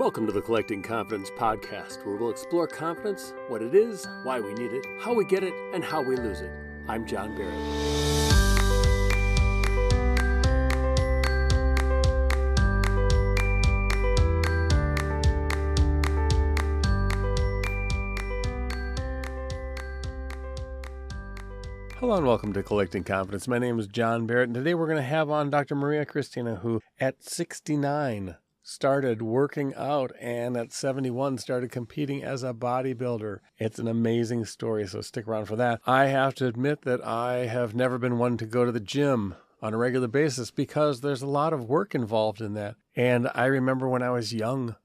Welcome to the Collecting Confidence podcast, where we'll explore confidence, what it is, why we need it, how we get it, and how we lose it. I'm John Barrett. Hello and welcome to Collecting Confidence. My name is John Barrett, and today we're going to have on Dr. Maria Cristina, who at 69 started working out and at 71 started competing as a bodybuilder. It's an amazing story, so stick around for that. I have to admit that I have never been one to go to the gym on a regular basis because there's a lot of work involved in that. And I remember when I was young,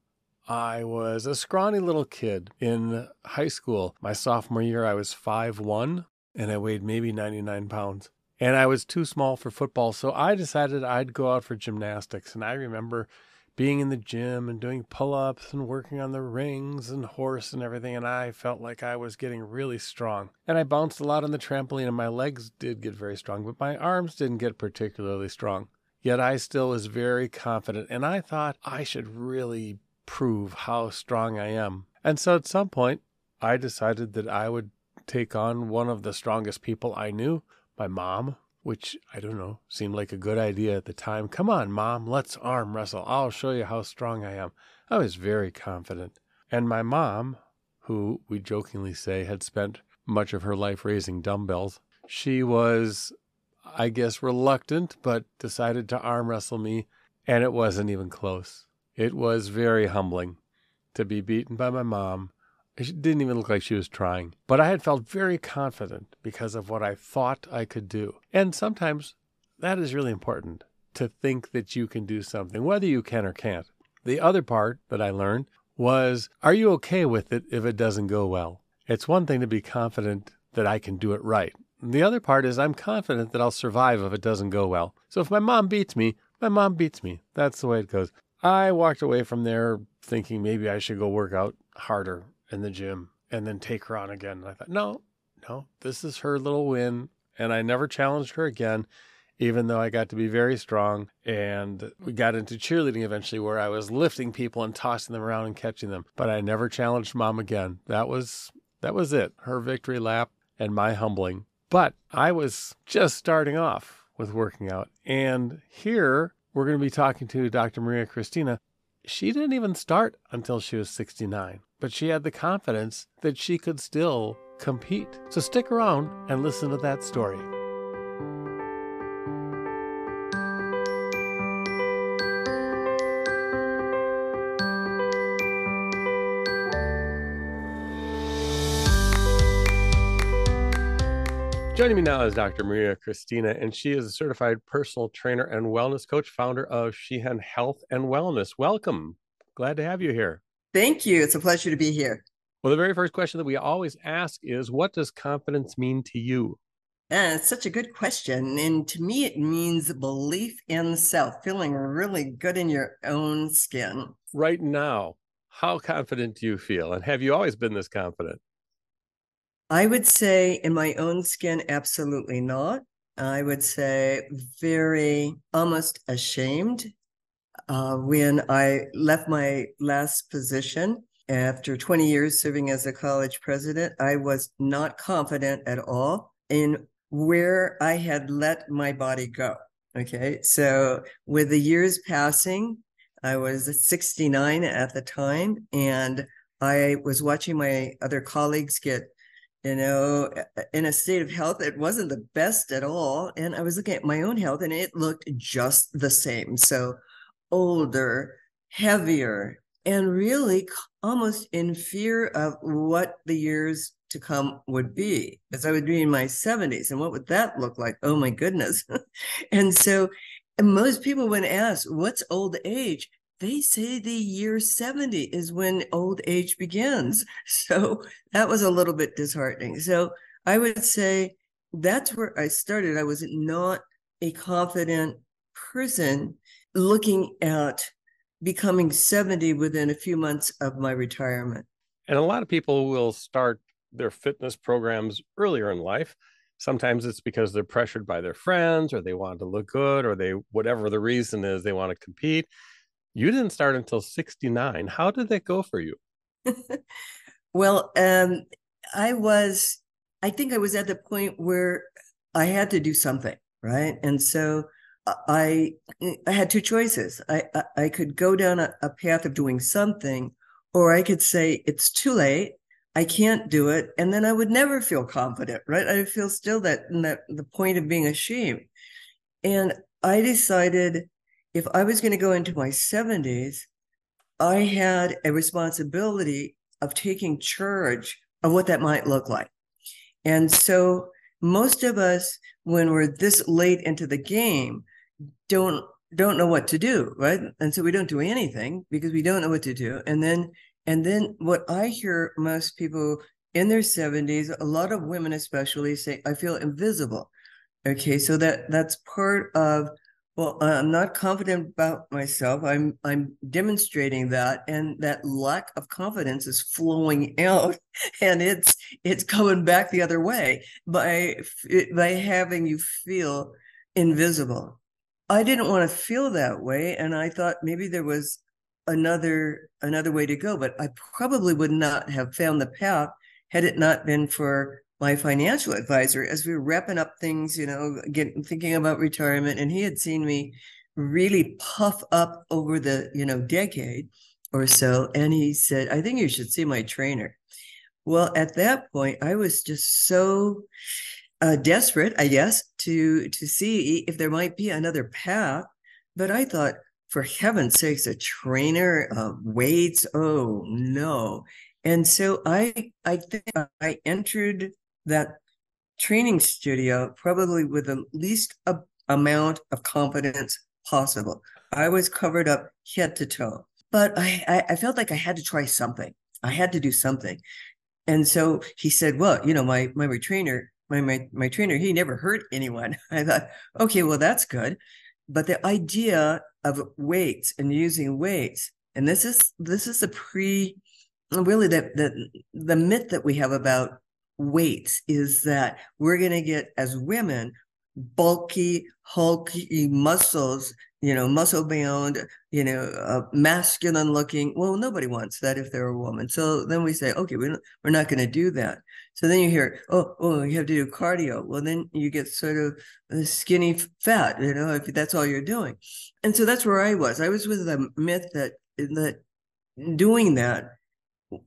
I was a scrawny little kid in high school. My sophomore year, I was 5'1 and I weighed maybe 99 pounds. And I was too small for football, so I decided I'd go out for gymnastics. And I remember being in the gym and doing pull ups and working on the rings and horse and everything. And I felt like I was getting really strong. And I bounced a lot on the trampoline, and my legs did get very strong, but my arms didn't get particularly strong. Yet I still was very confident, and I thought I should really prove how strong I am. And so at some point, I decided that I would take on one of the strongest people I knew, my mom, which I don't know, seemed like a good idea at the time. Come on, mom, let's arm wrestle. I'll show you how strong I am. I was very confident. And my mom, who we jokingly say had spent much of her life raising dumbbells, she was, I guess, reluctant, but decided to arm wrestle me. And it wasn't even close. It was very humbling to be beaten by my mom it didn't even look like she was trying. But I had felt very confident because of what I thought I could do. And sometimes that is really important to think that you can do something, whether you can or can't. The other part that I learned was are you okay with it if it doesn't go well? It's one thing to be confident that I can do it right. The other part is I'm confident that I'll survive if it doesn't go well. So if my mom beats me, my mom beats me. That's the way it goes. I walked away from there thinking maybe I should go work out harder in the gym and then take her on again. And I thought, no, no, this is her little win. And I never challenged her again, even though I got to be very strong. And we got into cheerleading eventually, where I was lifting people and tossing them around and catching them. But I never challenged mom again. That was that was it. Her victory lap and my humbling. But I was just starting off with working out. And here we're going to be talking to Dr. Maria Cristina. She didn't even start until she was 69 but she had the confidence that she could still compete. So stick around and listen to that story. Joining me now is Dr. Maria Cristina, and she is a certified personal trainer and wellness coach, founder of Sheehan Health and Wellness. Welcome. Glad to have you here. Thank you. It's a pleasure to be here. Well, the very first question that we always ask is what does confidence mean to you? Uh, it's such a good question. And to me, it means belief in self, feeling really good in your own skin. Right now, how confident do you feel? And have you always been this confident? I would say in my own skin, absolutely not. I would say very almost ashamed uh, when I left my last position after 20 years serving as a college president, I was not confident at all in where I had let my body go. Okay. So with the years passing, I was 69 at the time, and I was watching my other colleagues get you know, in a state of health it wasn't the best at all. And I was looking at my own health and it looked just the same. So older, heavier, and really almost in fear of what the years to come would be as I would be in my 70s. And what would that look like? Oh my goodness. and so and most people, when asked, what's old age? They say the year 70 is when old age begins. So that was a little bit disheartening. So I would say that's where I started. I was not a confident person looking at becoming 70 within a few months of my retirement. And a lot of people will start their fitness programs earlier in life. Sometimes it's because they're pressured by their friends or they want to look good or they whatever the reason is they want to compete. You didn't start until 69. How did that go for you? well, um, I was, I think I was at the point where I had to do something, right? And so I I had two choices. I I, I could go down a, a path of doing something, or I could say it's too late. I can't do it, and then I would never feel confident, right? I feel still that that the point of being ashamed. And I decided if I was going to go into my 70s, I had a responsibility of taking charge of what that might look like. And so most of us, when we're this late into the game, don't don't know what to do, right? And so we don't do anything because we don't know what to do. And then and then what I hear most people in their 70s, a lot of women especially say, I feel invisible. Okay, so that that's part of well, I'm not confident about myself. I'm I'm demonstrating that, and that lack of confidence is flowing out, and it's it's coming back the other way by by having you feel invisible. I didn't want to feel that way, and I thought maybe there was another another way to go, but I probably would not have found the path had it not been for my financial advisor as we were wrapping up things, you know, getting thinking about retirement, and he had seen me really puff up over the you know decade or so, and he said, "I think you should see my trainer." Well, at that point, I was just so uh, desperate, I guess, to to see if there might be another path. But I thought, for heaven's sakes, a trainer, uh, weights? Oh no! And so I I think I entered that training studio probably with the least a, amount of confidence possible. I was covered up head to toe, but I, I, I felt like I had to try something. I had to do something. And so he said, well, you know, my, my trainer, my, my, my trainer, he never hurt anyone. I thought, okay, well, that's good. But the idea of weights and using weights, and this is, this is the pre, really the, the, the myth that we have about weights is that we're going to get as women bulky, hulky muscles, you know, muscle bound, you know, uh, masculine looking. Well, nobody wants that if they're a woman. So then we say, okay, we're not, we're not going to do that. So then you hear, oh, oh, you have to do cardio. Well, then you get sort of uh, skinny fat, you know, if that's all you're doing. And so that's where I was. I was with the myth that that doing that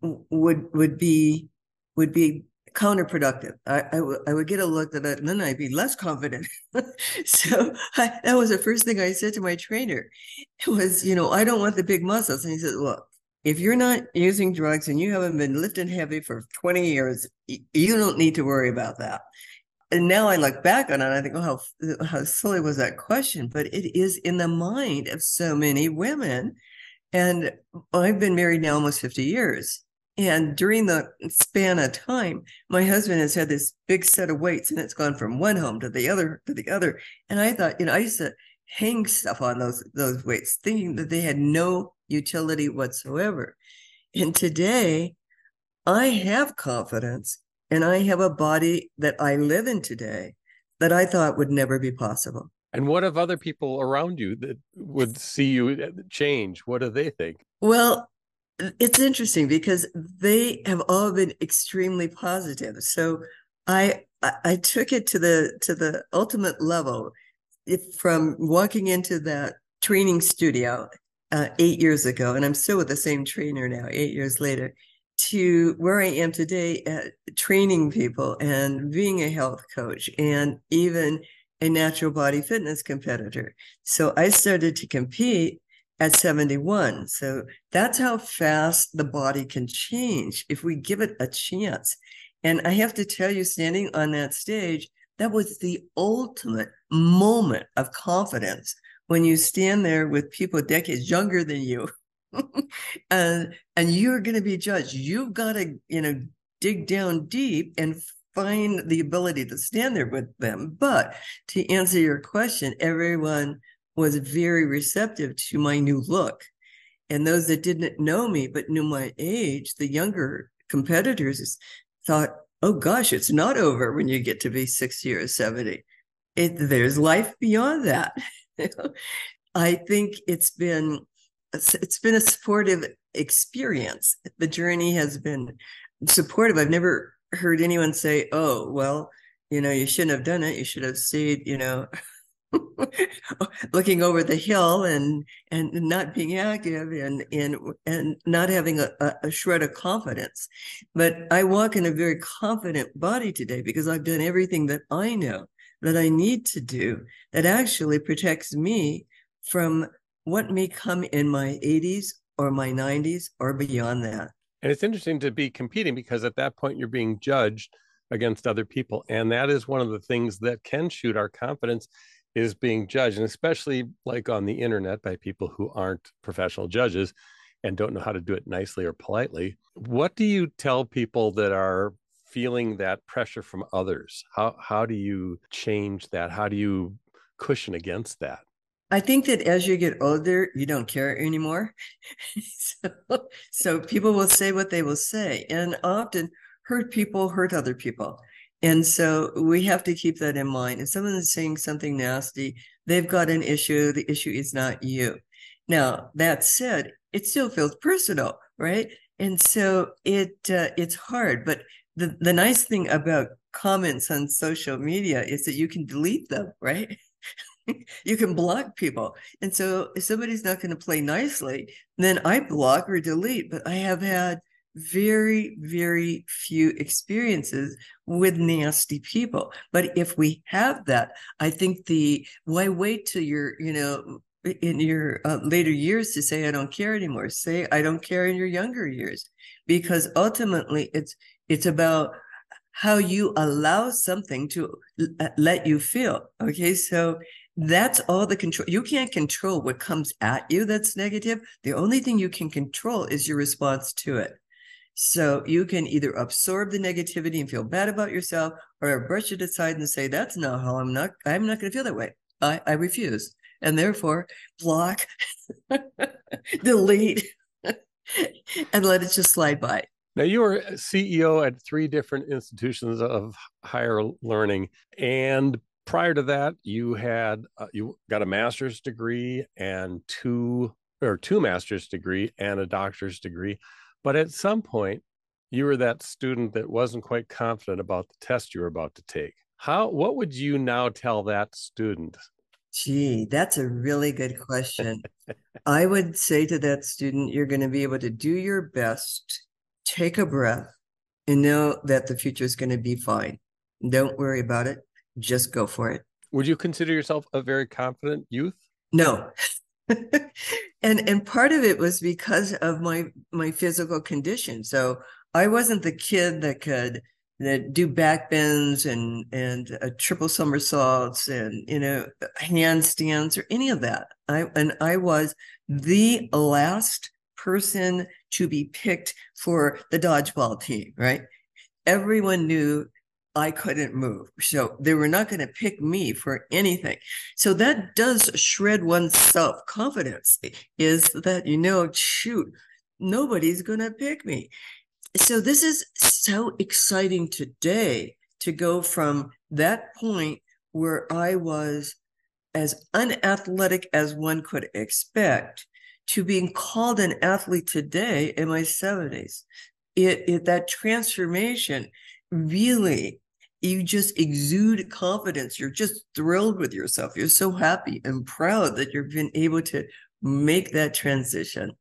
would would be would be counterproductive. I, I, w- I would get a look that and then I'd be less confident. so I, that was the first thing I said to my trainer. It was, you know, I don't want the big muscles. And he said, well, if you're not using drugs and you haven't been lifting heavy for 20 years, you don't need to worry about that. And now I look back on it, I think, oh, how, how silly was that question? But it is in the mind of so many women. And I've been married now almost 50 years. And during the span of time, my husband has had this big set of weights and it's gone from one home to the other to the other. And I thought, you know, I used to hang stuff on those those weights, thinking that they had no utility whatsoever. And today I have confidence and I have a body that I live in today that I thought would never be possible. And what of other people around you that would see you change? What do they think? Well, it's interesting because they have all been extremely positive. So I I took it to the to the ultimate level. If from walking into that training studio uh, eight years ago, and I'm still with the same trainer now, eight years later, to where I am today at training people and being a health coach and even a natural body fitness competitor. So I started to compete at 71. So that's how fast the body can change if we give it a chance. And I have to tell you, standing on that stage, that was the ultimate moment of confidence when you stand there with people decades younger than you. and and you're going to be judged. You've got to, you know, dig down deep and find the ability to stand there with them. But to answer your question, everyone was very receptive to my new look. And those that didn't know me but knew my age, the younger competitors thought, oh gosh, it's not over when you get to be 60 or 70. It, there's life beyond that. I think it's been it's been a supportive experience. The journey has been supportive. I've never heard anyone say, "Oh, well, you know, you shouldn't have done it. You should have stayed, you know, looking over the hill and and not being active and and and not having a, a shred of confidence. But I walk in a very confident body today because I've done everything that I know that I need to do that actually protects me from what may come in my 80s or my 90s or beyond that. And it's interesting to be competing because at that point you're being judged against other people. And that is one of the things that can shoot our confidence is being judged. And especially like on the internet by people who aren't professional judges and don't know how to do it nicely or politely. What do you tell people that are feeling that pressure from others? How how do you change that? How do you cushion against that? I think that as you get older, you don't care anymore. so, so people will say what they will say, and often hurt people hurt other people. And so we have to keep that in mind. If someone is saying something nasty, they've got an issue. The issue is not you. Now, that said, it still feels personal, right? And so it uh, it's hard. But the, the nice thing about comments on social media is that you can delete them, right? you can block people. And so if somebody's not going to play nicely, then I block or delete. But I have had very, very few experiences with nasty people. But if we have that, I think the why wait till you're, you know, in your uh, later years to say I don't care anymore. Say I don't care in your younger years, because ultimately it's it's about how you allow something to uh, let you feel. Okay, so that's all the control. You can't control what comes at you that's negative. The only thing you can control is your response to it. So you can either absorb the negativity and feel bad about yourself or brush it aside and say, that's not how I'm not, I'm not going to feel that way. I, I refuse. And therefore block, delete, and let it just slide by. Now, you were CEO at three different institutions of higher learning. And prior to that, you had, uh, you got a master's degree and two, or two master's degree and a doctor's degree. But at some point, you were that student that wasn't quite confident about the test you were about to take. How what would you now tell that student? Gee, that's a really good question. I would say to that student, you're going to be able to do your best, take a breath, and know that the future is going to be fine. Don't worry about it. Just go for it. Would you consider yourself a very confident youth? No. and and part of it was because of my my physical condition. So I wasn't the kid that could that do back bends and and uh, triple somersaults and you know handstands or any of that. I and I was the last person to be picked for the dodgeball team. Right, everyone knew I couldn't move. So they were not going to pick me for anything. So that does shred one's self confidence is that, you know, shoot, nobody's going to pick me. So this is so exciting today to go from that point where I was as unathletic as one could expect to being called an athlete today in my 70s. It, it that transformation really you just exude confidence. You're just thrilled with yourself. You're so happy and proud that you've been able to make that transition.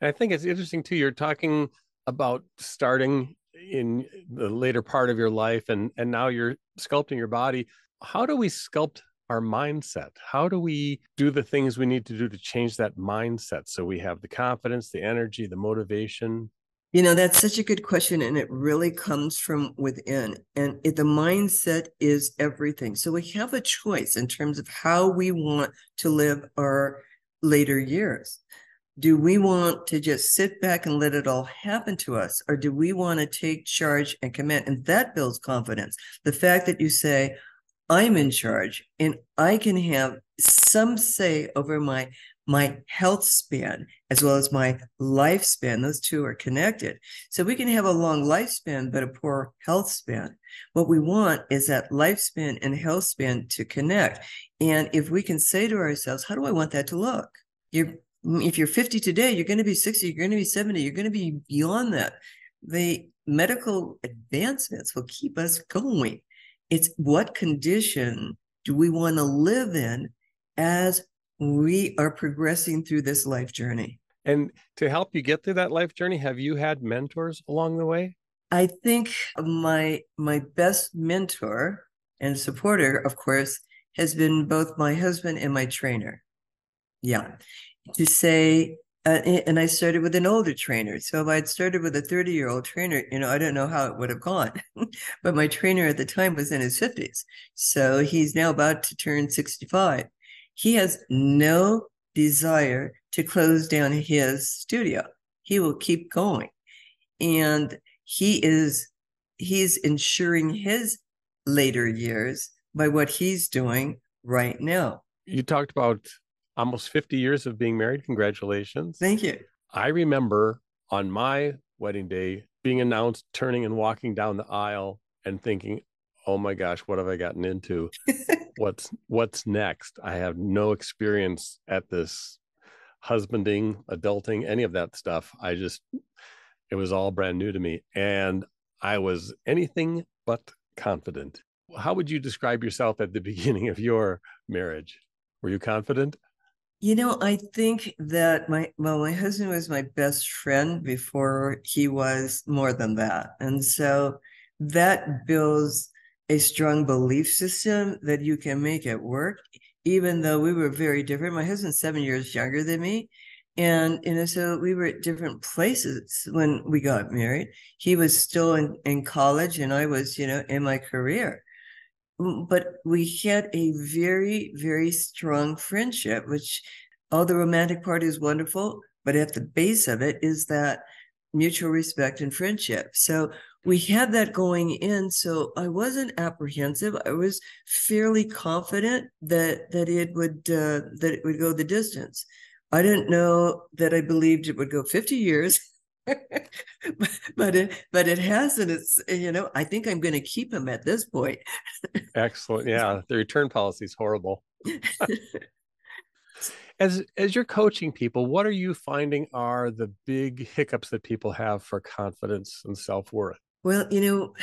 I think it's interesting too you're talking about starting in the later part of your life and and now you're sculpting your body. How do we sculpt our mindset? How do we do the things we need to do to change that mindset? So we have the confidence the energy the motivation you know, that's such a good question, and it really comes from within. And it, the mindset is everything. So we have a choice in terms of how we want to live our later years. Do we want to just sit back and let it all happen to us, or do we want to take charge and command? And that builds confidence. The fact that you say, I'm in charge and I can have some say over my my health span as well as my lifespan. Those two are connected. So we can have a long lifespan, but a poor health span. What we want is that lifespan and health span to connect. And if we can say to ourselves, how do I want that to look? You're mm, if you're 50 today, you're going to be 60, you're going to be 70, you're going to be beyond that. The medical advancements will keep us going. It's what condition do we want to live in as we are progressing through this life journey? And to help you get through that life journey, have you had mentors along the way? I think my my best mentor and supporter, of course, has been both my husband and my trainer. Yeah. To say uh, and I started with an older trainer. So if I'd started with a 30 year old trainer, you know, I don't know how it would have gone. but my trainer at the time was in his 50s. So he's now about to turn 65. He has no desire to close down his studio. He will keep going. And he is he's ensuring his later years by what he's doing right now. You talked about almost 50 years of being married. Congratulations. Thank you. I remember on my wedding day being announced, turning and walking down the aisle and thinking, oh my gosh, what have I gotten into? what's what's next? I have no experience at this husbanding, adulting, any of that stuff. I just it was all brand new to me. And I was anything but confident. How would you describe yourself at the beginning of your marriage? Were you confident? You know, I think that my well, my husband was my best friend before he was more than that. And so that builds a strong belief system that you can make it work, even though we were very different. My husband's seven years younger than me. And you know, so we were at different places when we got married. He was still in, in college and I was, you know, in my career. Mm, but we had a very, very strong friendship, which all the romantic part is wonderful, but at the base of it is that mutual respect and friendship. So we had that going in. So I wasn't apprehensive. I was fairly confident that that it would uh, that it would go the distance. I didn't know that I believed it would go 50 years. but it but it has and it's you know i think i'm going to keep him at this point excellent yeah the return policy is horrible as as you're coaching people what are you finding are the big hiccups that people have for confidence and self-worth well you know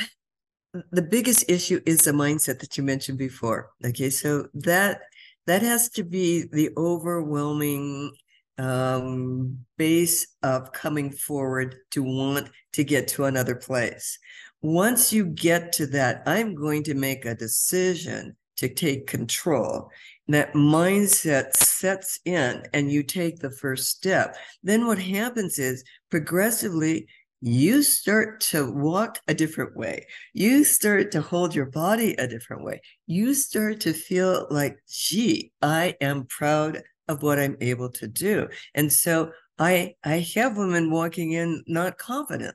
the biggest issue is the mindset that you mentioned before okay so that that has to be the overwhelming um, base of coming forward to want to get to another place. Once you get to that, I'm going to make a decision to take control. That mindset sets in and you take the first step. Then what happens is progressively you start to walk a different way. You start to hold your body a different way. You start to feel like, gee, I am proud of what I'm able to do. And so I I have women walking in not confident,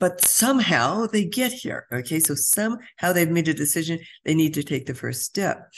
but somehow they get here. Okay. So somehow they've made a decision they need to take the first step.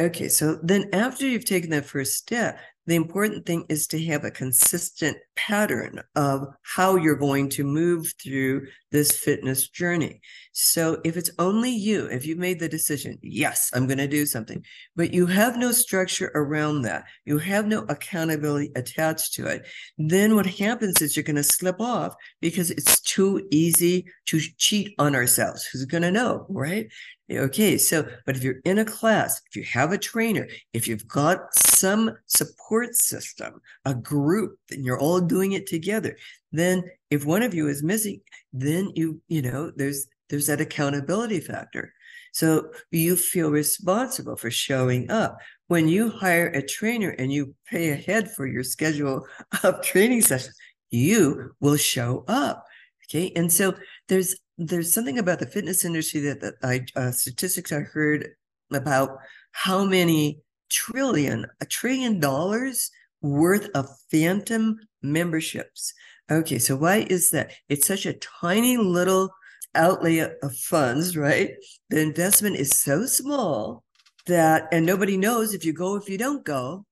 Okay. So then after you've taken that first step, the important thing is to have a consistent pattern of how you're going to move through this fitness journey. So if it's only you, if you've made the decision, yes, I'm going to do something, but you have no structure around that, you have no accountability attached to it, then what happens is you're going to slip off because it's too easy to cheat on ourselves. Who's going to know, right? Eh, okay, so, but if you're in a class, if you have a trainer, if you've got some support system, a group, and you're all doing it together, then if one of you is missing, then you, you know, there's there's that accountability factor. So you feel responsible for showing up. When you hire a trainer and you pay ahead for your schedule of training sessions, you will show up. Okay. And so there's there's something about the fitness industry that, that I uh, statistics I heard about how many trillion a trillion dollars worth of phantom memberships. Okay, so why is that? It's such a tiny little outlay of funds, right? The investment is so small that, and nobody knows if you go, if you don't go,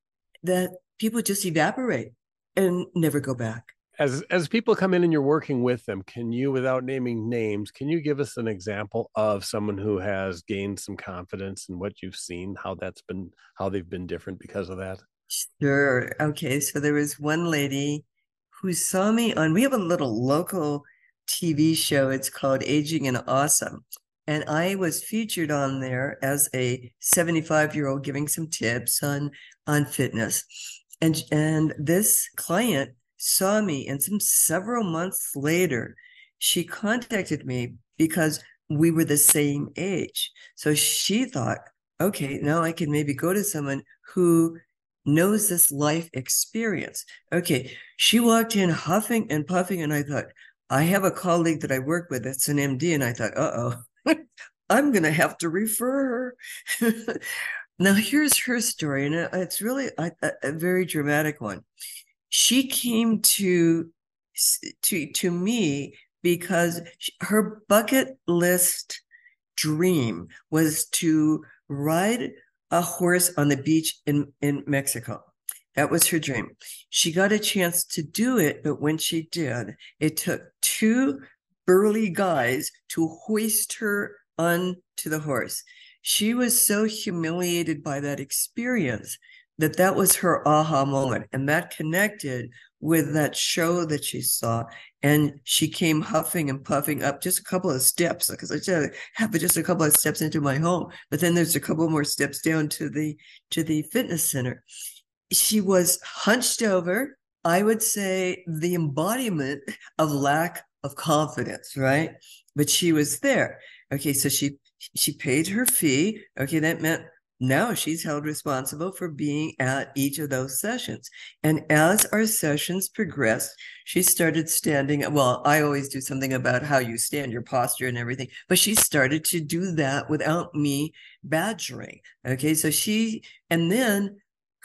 that people just evaporate and never go back as as people come in and you're working with them can you without naming names can you give us an example of someone who has gained some confidence and what you've seen how that's been how they've been different because of that Sure. Okay. So there was one lady who saw me on, we have a little local TV show. It's called Aging and Awesome. And I was featured on there as a 75 year old giving some tips on, on fitness. And, and this client saw me and some several months later, she contacted me because we were the same age. So she thought, okay, now I can maybe go to someone who knows this life experience. Okay, she walked in huffing and puffing, and I thought, I have a colleague that I work with that's an MD, and I thought, uh oh, I'm going to have to refer her. now, here's her story, and it's really a, a very dramatic one. She came to to to me because her bucket list dream was to ride a horse on the beach in, in Mexico. That was her dream. She got a chance to do it, but when she did, it took two burly guys to hoist her onto the horse. She was so humiliated by that experience that that was her aha moment and that connected with that show that she saw. And she came huffing and puffing up just a couple of steps because i just have just a couple of steps into my home but then there's a couple more steps down to the to the fitness center. She was hunched over i would say the embodiment of lack of confidence right? But she was there. Okay so she she paid her fee. Okay that meant now she's held responsible for being at each of those sessions. And as our sessions progressed, she started standing. Well, I always do something about how you stand, your posture, and everything, but she started to do that without me badgering. Okay. So she, and then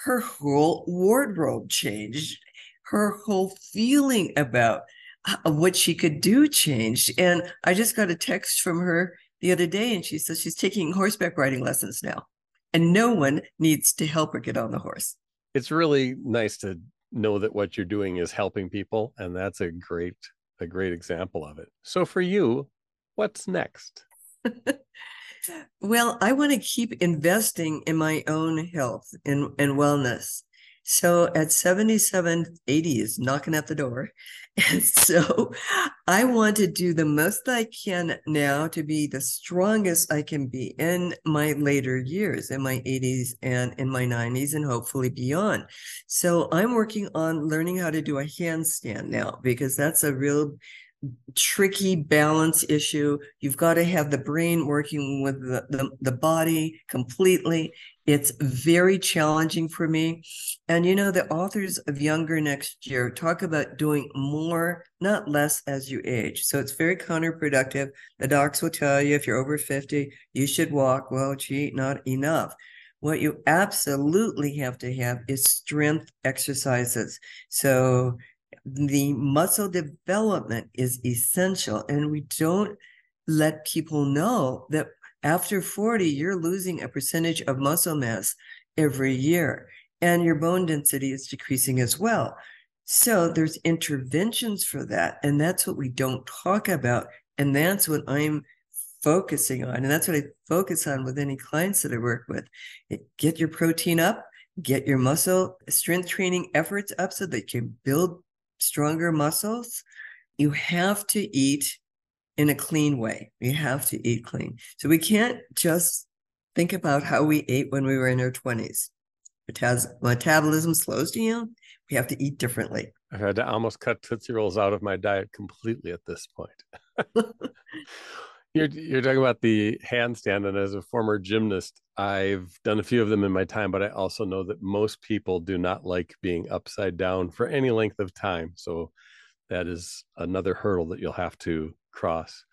her whole wardrobe changed, her whole feeling about uh, what she could do changed. And I just got a text from her the other day, and she says she's taking horseback riding lessons now and no one needs to help her get on the horse. It's really nice to know that what you're doing is helping people and that's a great a great example of it. So for you, what's next? well, I want to keep investing in my own health and, and wellness. So at 77, 80 is knocking at the door. And so I want to do the most I can now to be the strongest I can be in my later years, in my 80s and in my 90s, and hopefully beyond. So I'm working on learning how to do a handstand now because that's a real tricky balance issue. You've got to have the brain working with the, the, the, body completely. It's very challenging for me. And you know, the authors of Younger Next Year talk about doing more, not less, as you age. So it's very counterproductive. The docs will tell you if you're over 50, you should walk. Well, gee, not enough. What you absolutely have to have is strength exercises. So the muscle development is essential. And we don't let people know that after 40, you're losing a percentage of muscle mass every year, and your bone density is decreasing as well. So there's interventions for that. And that's what we don't talk about. And that's what I'm focusing on. And that's what I focus on with any clients that I work with. Get your protein up, get your muscle strength training efforts up so they can build stronger muscles, you have to eat in a clean way. We have to eat clean. So we can't just think about how we ate when we were in our 20s. Metabolism slows down. We have to eat differently. I've had to almost cut Tootsie Rolls out of my diet completely at this point. You're you're talking about the handstand, and as a former gymnast, I've done a few of them in my time, but I also know that most people do not like being upside down for any length of time. So that is another hurdle that you'll have to cross.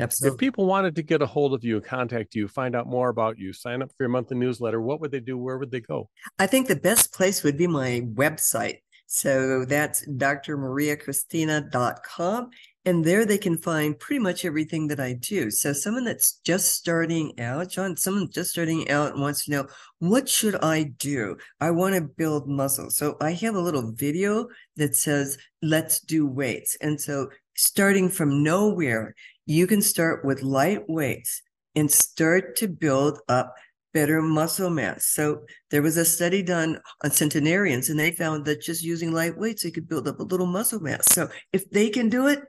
Absolutely. If people wanted to get a hold of you, contact you, find out more about you, sign up for your monthly newsletter, what would they do? Where would they go? I think the best place would be my website. So that's drmariacristina.com. And there they can find pretty much everything that I do. So someone that's just starting out, John, someone just starting out and wants to know, what should I do? I want to build muscle. So I have a little video that says, let's do weights. And so starting from nowhere, you can start with light weights and start to build up better muscle mass. So there was a study done on centenarians and they found that just using light weights, they could build up a little muscle mass. So if they can do it,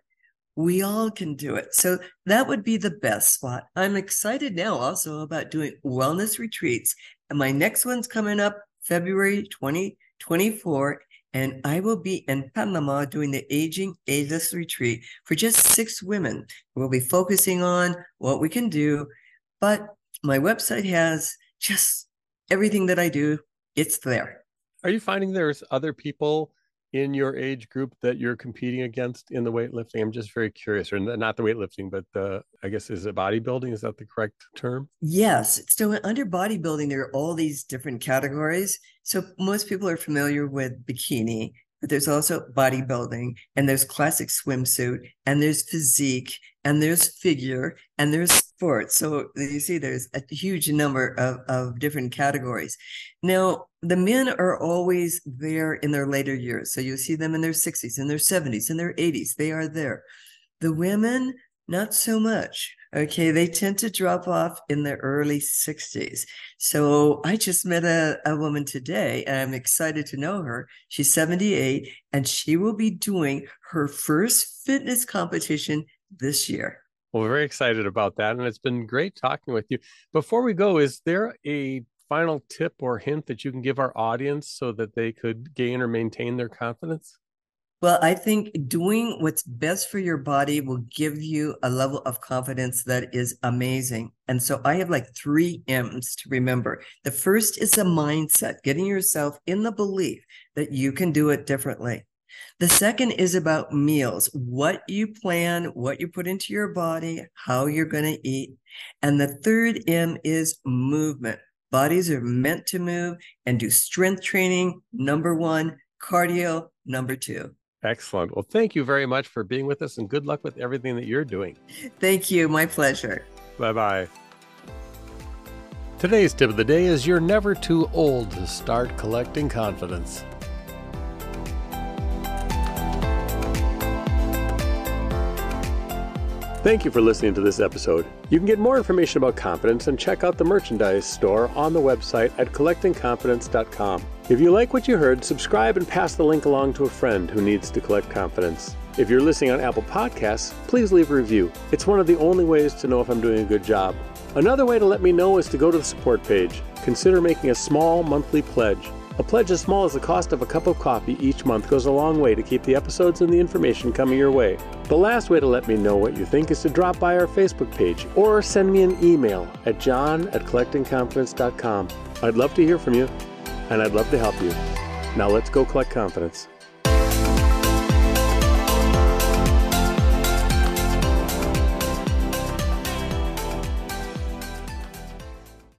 we all can do it. So that would be the best spot. I'm excited now also about doing wellness retreats. And my next one's coming up February 2024. And I will be in Panama doing the Aging Ageless Retreat for just six women. We'll be focusing on what we can do. But my website has just everything that I do. It's there. Are you finding there's other people in your age group that you're competing against in the weightlifting? I'm just very curious, or not the weightlifting, but the, I guess, is it bodybuilding? Is that the correct term? Yes. So under bodybuilding, there are all these different categories. So most people are familiar with bikini, but there's also bodybuilding and there's classic swimsuit and there's physique and there's figure and there's So you see, there's a huge number of, of different categories. Now, the men are always there in their later years. So you see them in their 60s, in their 70s, in their 80s. They are there. The women, not so much. Okay, they tend to drop off in their early 60s. So I just met a, a woman today, and I'm excited to know her. She's 78, and she will be doing her first fitness competition this year. Well, we're very excited about that. And it's been great talking with you. Before we go, is there a final tip or hint that you can give our audience so that they could gain or maintain their confidence? Well, I think doing what's best for your body will give you a level of confidence that is amazing. And so I have like three M's to remember. The first is a mindset, getting yourself in the belief that you can do it differently. The second is about meals, what you plan, what you put into your body, how you're going to eat. And the third M is movement. Bodies are meant to move and do strength training, number one, cardio, number two. Excellent. Well, thank you very much for being with us and good luck with everything that you're doing. Thank you. My pleasure. Bye bye. Today's tip of the day is you're never too old to start collecting confidence. Thank you for listening to this episode. You can get more information about confidence and check out the merchandise store on the website at collectingconfidence.com. If you like what you heard, subscribe and pass the link along to a friend who needs to collect confidence. If you're listening on Apple Podcasts, please leave a review. It's one of the only ways to know if I'm doing a good job. Another way to let me know is to go to the support page. Consider making a small monthly pledge. A pledge as small as the cost of a cup of coffee each month goes a long way to keep the episodes and the information coming your way. The last way to let me know what you think is to drop by our Facebook page or send me an email at john at collectingconfidence.com. I'd love to hear from you, and I'd love to help you. Now let's go collect confidence.